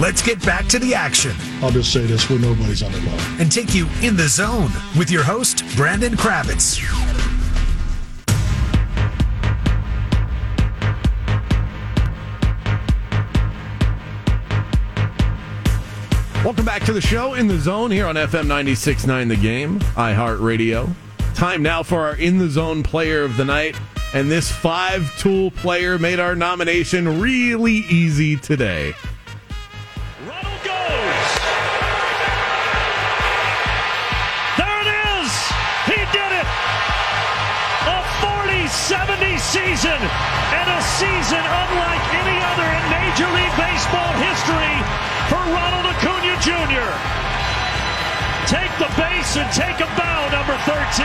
Let's get back to the action I'll just say this: where nobody's on the line. and take you in the zone with your host Brandon Kravitz. Welcome back to the show in the zone here on FM 96.9 The Game, iHeartRadio. Time now for our in the zone player of the night. And this five tool player made our nomination really easy today. Season and a season unlike any other in Major League Baseball history for Ronald Acuna Jr. Take the base and take a bow, number 13.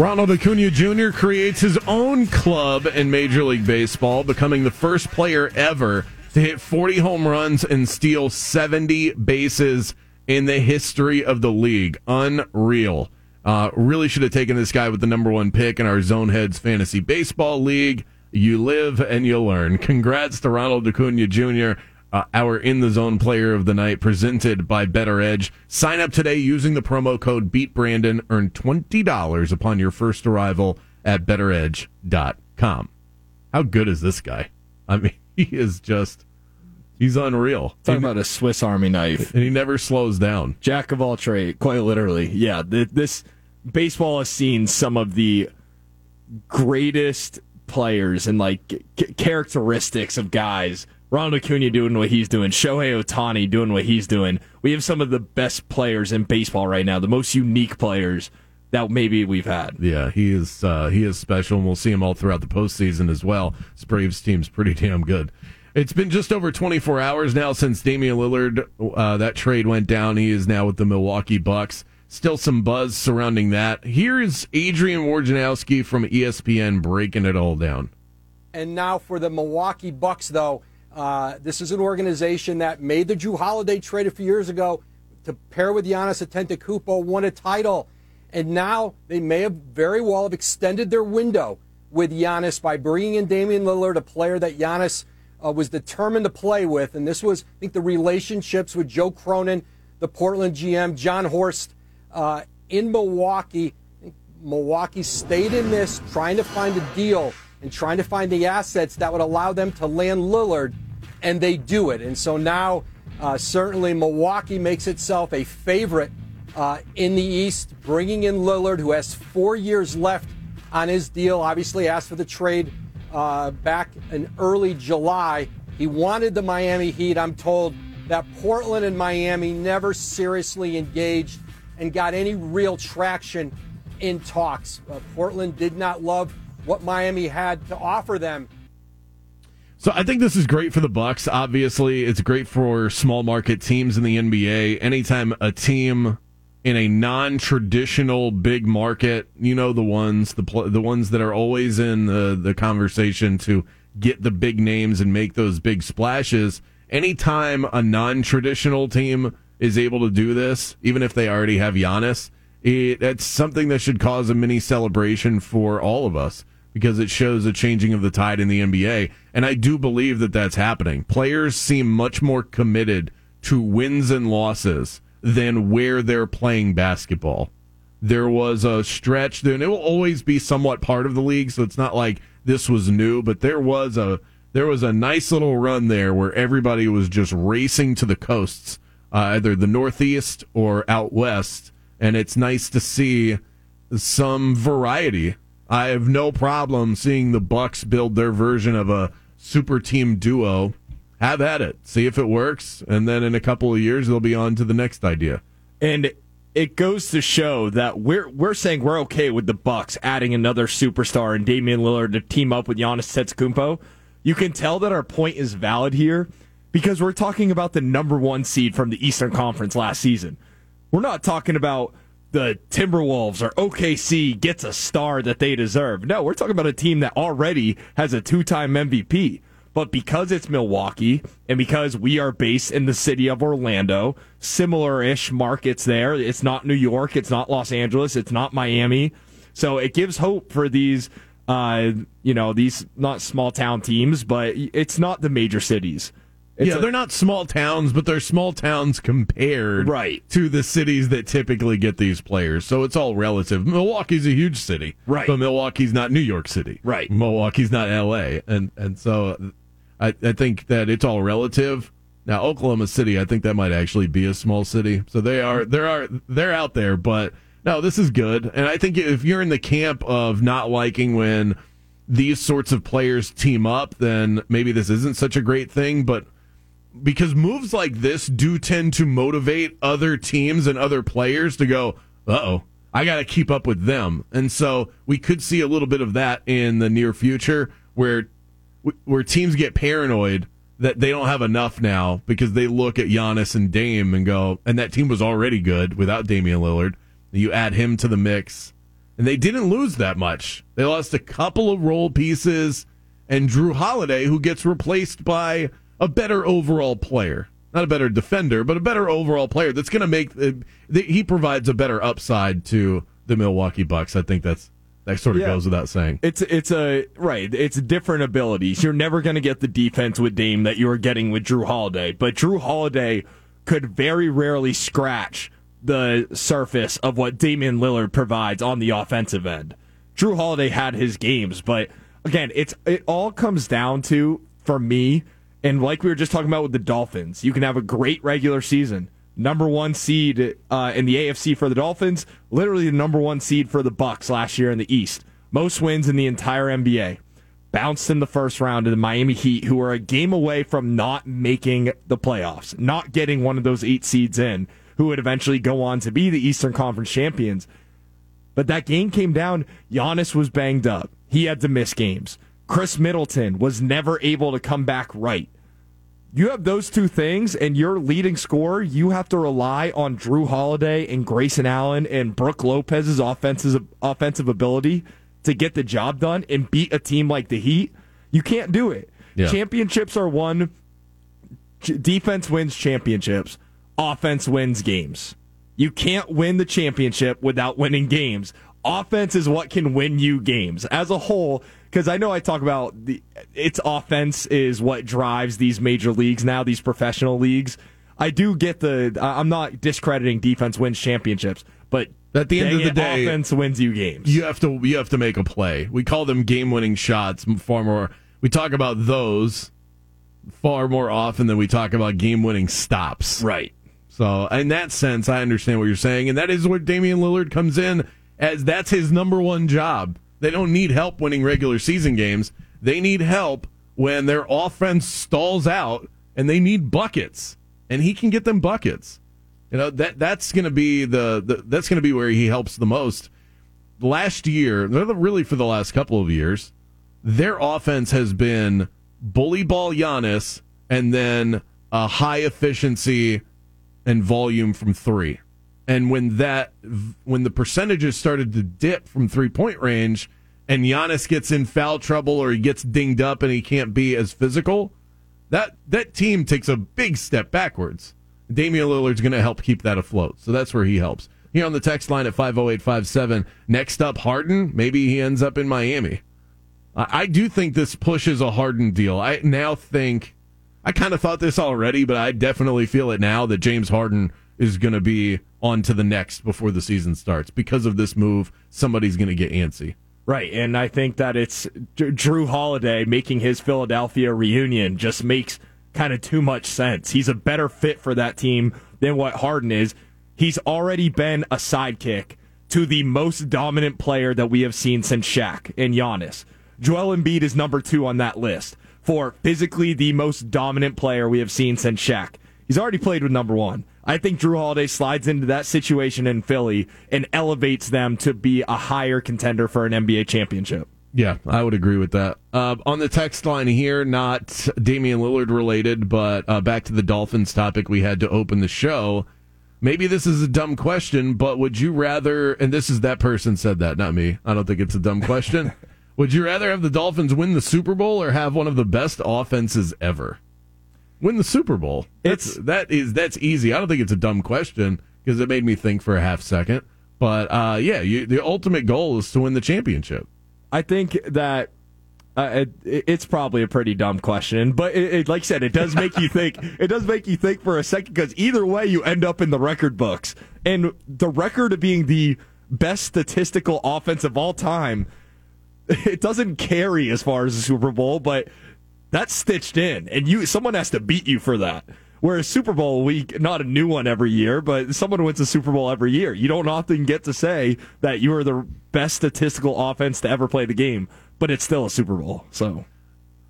Ronald Acuna Jr. creates his own club in Major League Baseball, becoming the first player ever to hit 40 home runs and steal 70 bases in the history of the league. Unreal. Uh, really should have taken this guy with the number one pick in our Zone Heads Fantasy Baseball League. You live and you learn. Congrats to Ronald Acuna Jr., uh, our in the zone player of the night, presented by Better Edge. Sign up today using the promo code BeatBrandon. Earn $20 upon your first arrival at betteredge.com. How good is this guy? I mean, he is just, he's unreal. Talking about a Swiss Army knife. And he never slows down. Jack of all trades, quite literally. Yeah, th- this baseball has seen some of the greatest players and like c- characteristics of guys. Ronald Acuna doing what he's doing, Shohei Ohtani doing what he's doing. We have some of the best players in baseball right now, the most unique players that maybe we've had. Yeah, he is uh, he is special, and we'll see him all throughout the postseason as well. This Braves team's pretty damn good. It's been just over 24 hours now since Damian Lillard uh, that trade went down. He is now with the Milwaukee Bucks. Still some buzz surrounding that. Here is Adrian Wojnarowski from ESPN breaking it all down. And now for the Milwaukee Bucks, though, uh, this is an organization that made the Jrue Holiday trade a few years ago to pair with Giannis Antetokounmpo, won a title, and now they may have very well have extended their window with Giannis by bringing in Damian Lillard, a player that Giannis uh, was determined to play with, and this was, I think, the relationships with Joe Cronin, the Portland GM, Jon Horst uh, in Milwaukee. Milwaukee stayed in this, trying to find a deal and trying to find the assets that would allow them to land Lillard, and they do it. And so now, uh, certainly, Milwaukee makes itself a favorite uh, in the East, bringing in Lillard, who has four years left on his deal. Obviously, asked for the trade uh, back in early July. He wanted the Miami Heat. I'm told that Portland and Miami never seriously engaged and got any real traction in talks. Uh, Portland did not love what Miami had to offer them. So I think this is great for the Bucks. Obviously, it's great for small market teams in the NBA. Anytime a team in a non-traditional big market, you know the ones, the pl- the ones that are always in the the conversation to get the big names and make those big splashes. Anytime a non-traditional team is able to do this, even if they already have Giannis, it, that's something that should cause a mini celebration for all of us because it shows a changing of the tide in the NBA. And I do believe that that's happening. Players seem much more committed to wins and losses than where they're playing basketball. There was a stretch, and it will always be somewhat part of the league, so it's not like this was new, but there was a there was a nice little run there where everybody was just racing to the coasts, uh, either the Northeast or out west, and it's nice to see some variety. I have no problem seeing the Bucks build their version of a super team duo. Have at it. See if it works, and then in a couple of years they'll be on to the next idea. And it goes to show that we're we're saying we're okay with the Bucks adding another superstar and Damian Lillard to team up with Giannis Antetokounmpo. you can tell that our point is valid here because we're talking about the number one seed from the Eastern Conference last season. We're not talking about the Timberwolves or OKC gets a star that they deserve. No, we're talking about a team that already has a two time MVP. But because it's Milwaukee and because we are based in the city of Orlando, similar ish markets there, it's not New York, it's not Los Angeles, it's not Miami. So it gives hope for these, uh, you know, these not small town teams, but it's not the major cities. It's yeah, a- they're not small towns, but they're small towns compared Right. to the cities that typically get these players. So it's all relative. Milwaukee's a huge city, Right. But Milwaukee's not New York City, Right. Milwaukee's not L.A. and and so I, I think that it's all relative. Now Oklahoma City, I think that might actually be a small city. So they are there are they're out there, but no, this is good. And I think if you're in the camp of not liking when these sorts of players team up, then maybe this isn't such a great thing. But because moves like this do tend to motivate other teams and other players to go, uh oh, I got to keep up with them. And so we could see a little bit of that in the near future where where teams get paranoid that they don't have enough now because they look at Giannis and Dame and go, and that team was already good without Damian Lillard. You add him to the mix, and they didn't lose that much. They lost a couple of role pieces and Jrue Holiday, who gets replaced by a better overall player. Not a better defender, but a better overall player that's going to make. uh, the- He provides a better upside to the Milwaukee Bucks. I think that's that sort of Yeah. goes without saying. It's it's a right. It's different abilities. You're never going to get the defense with Dame that you were getting with Jrue Holiday. But Jrue Holiday could very rarely scratch the surface of what Damian Lillard provides on the offensive end. Jrue Holiday had his games, but again, it's it all comes down to for me, and like we were just talking about with the Dolphins, you can have a great regular season. Number one seed uh, in the AFC for the Dolphins, literally the number one seed for the Bucks last year in the East. Most wins in the entire NBA. Bounced in the first round to the Miami Heat, who are a game away from not making the playoffs, not getting one of those eight seeds in, who would eventually go on to be the Eastern Conference champions. But that game came down. Giannis was banged up. He had to miss games. Khris Middleton was never able to come back right. You have those two things, and your leading scorer, you have to rely on Jrue Holiday and Grayson Allen and Brook Lopez's offensive offensive ability to get the job done and beat a team like the Heat. You can't do it. Yeah. Championships are won. Defense wins championships. Offense wins games. You can't win the championship without winning games. Offense is what can win you games as a whole. Because I know I talk about the its offense is what drives these major leagues now, these professional leagues. I do get the. I'm not discrediting defense wins championships, but At the end of the day, offense wins you games. you have to you have to make a play. We call them game winning shots far more. We talk about those far more often than we talk about game winning stops. right. So in that sense, I understand what you're saying, and that is where Damian Lillard comes in as that's his number one job. They don't need help winning regular season games. They need help when their offense stalls out and they need buckets, and he can get them buckets. You know that that's to be the, the that's going to be where he helps the most. Last year, really for the last couple of years, their offense has been bully ball Giannis and then a high efficiency and volume from three. And when that when the percentages started to dip from three point range and Giannis gets in foul trouble or he gets dinged up and he can't be as physical, that that team takes a big step backwards. Damian Lillard's going to help keep that afloat. So that's where he helps. Here on the text line at 50857, next up Harden, maybe he ends up in Miami. I, I do think this pushes a Harden deal. I now think I kind of thought this already, but I definitely feel it now that James Harden is going to be on to the next before the season starts because of this move. Somebody's going to get antsy. Right, and I think that it's Jrue Holiday making his Philadelphia reunion just makes kind of too much sense. He's a better fit for that team than what Harden is. He's already been a sidekick to the most dominant player that we have seen since Shaq and Giannis. Joel Embiid is number two on that list for physically the most dominant player we have seen since Shaq. He's already played with number one. I think Jrue Holiday slides into that situation in Philly and elevates them to be a higher contender for an NBA championship. Yeah, I would agree with that. Uh, on the text line here, not Damian Lillard related, but uh, back to the Dolphins topic we had to open the show. Maybe this is a dumb question, but would you rather, and this is that person said that, not me. I don't think it's a dumb question. would you rather have the Dolphins win the Super Bowl or have one of the best offenses ever? Win the Super Bowl. That's, It's- that is that's easy. I don't think it's a dumb question because it made me think for a half second. But uh, yeah, you, the ultimate goal is to win the championship. I think that uh, it, it's probably a pretty dumb question, but it, it, like I said, it does make you think. It does make you think for a second because either way, you end up in the record books, and the record of being the best statistical offense of all time, it doesn't carry as far as the Super Bowl, but that's stitched in, and you someone has to beat you for that. Whereas Super Bowl week, not a new one every year, but someone wins the Super Bowl every year. You don't often get to say that you are the best statistical offense to ever play the game, but it's still a Super Bowl. So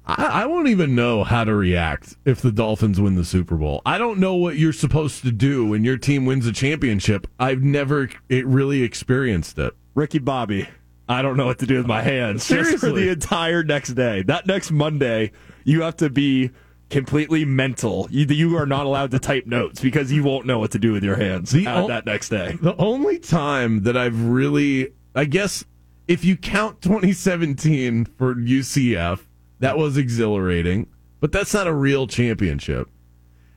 I, I won't even know how to react if the Dolphins win the Super Bowl. I don't know what you're supposed to do when your team wins a championship. I've never it really experienced it. Ricky Bobby, I don't know what to do with my hands. Just for Seriously. the entire next day. That next Monday, you have to be completely mental. You, you are not allowed to type notes because you won't know what to do with your hands The uh, o- that next day. The only time that I've really, I guess, if you count 2017 for UCF, that was exhilarating, but that's not a real championship.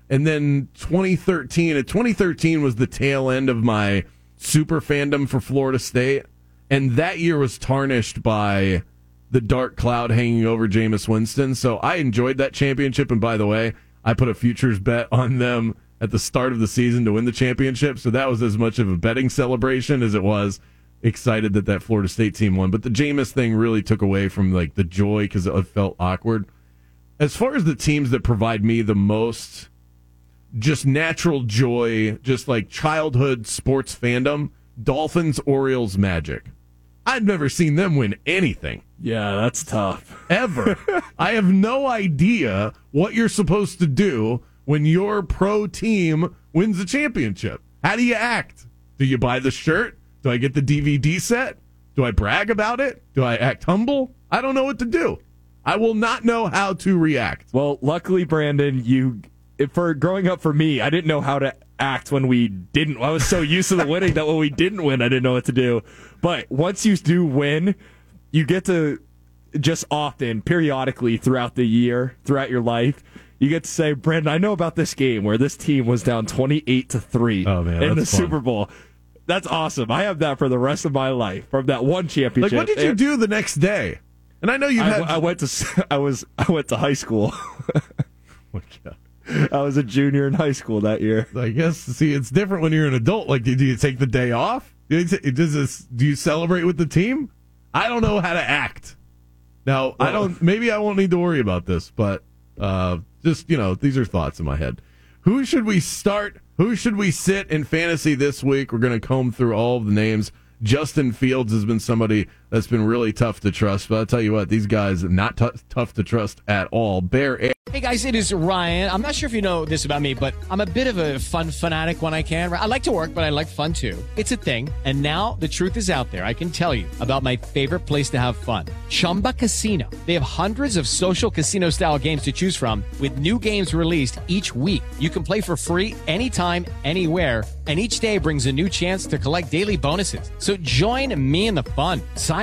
And then 2013, uh, 2013 was the tail end of my super fandom for Florida State, and that year was tarnished by the dark cloud hanging over Jameis Winston. So I enjoyed that championship. And by the way, I put a futures bet on them at the start of the season to win the championship. So that was as much of a betting celebration as it was excited that that Florida State team won. But the Jameis thing really took away from like the joy because it felt awkward. As far as the teams that provide me the most just natural joy, just like childhood sports fandom, Dolphins, Orioles, Magic. I've never seen them win anything Yeah, that's tough. ever. I have no idea what you're supposed to do when your pro team wins the championship. How do you act? Do you buy the shirt? Do I get the DVD set? Do I brag about it? Do I act humble? I don't know what to do. I will not know how to react. Well, luckily, Brandon, you for growing up for me, I didn't know how to act when we didn't. I was so used to the winning that when we didn't win, I didn't know what to do. But once you do win, you get to just often, periodically throughout the year, throughout your life. You get to say, Brandon, I know about this game where this team was down twenty-eight to three Oh, man, in the fun. Super Bowl. That's awesome. I have that for the rest of my life from that one championship. Like, what did you And- do the next day? And I know you've I, had. I went to I was I went to high school. Oh, God. I was a junior in high school that year. I guess see it's different when you're an adult. Like, do you take the day off? Do you, t- does this? Do you celebrate with the team? I don't know how to act. Now, I don't. Maybe I won't need to worry about this, but uh, just you know, these are thoughts in my head. Who should we start? Who should we sit in fantasy this week? We're going to comb through all of the names. Justin Fields has been somebody that's been really tough to trust, but I'll tell you what, these guys are not t- tough to trust at all. Bear Hey guys, it is Ryan. I'm not sure if you know this about me, but I'm a bit of a fun fanatic when I can. I like to work, but I like fun too. It's a thing. And now the truth is out there. I can tell you about my favorite place to have fun Chumba Casino. They have hundreds of social casino style games to choose from, with new games released each week. You can play for free anytime, anywhere. And each day brings a new chance to collect daily bonuses. So join me in the fun. Sign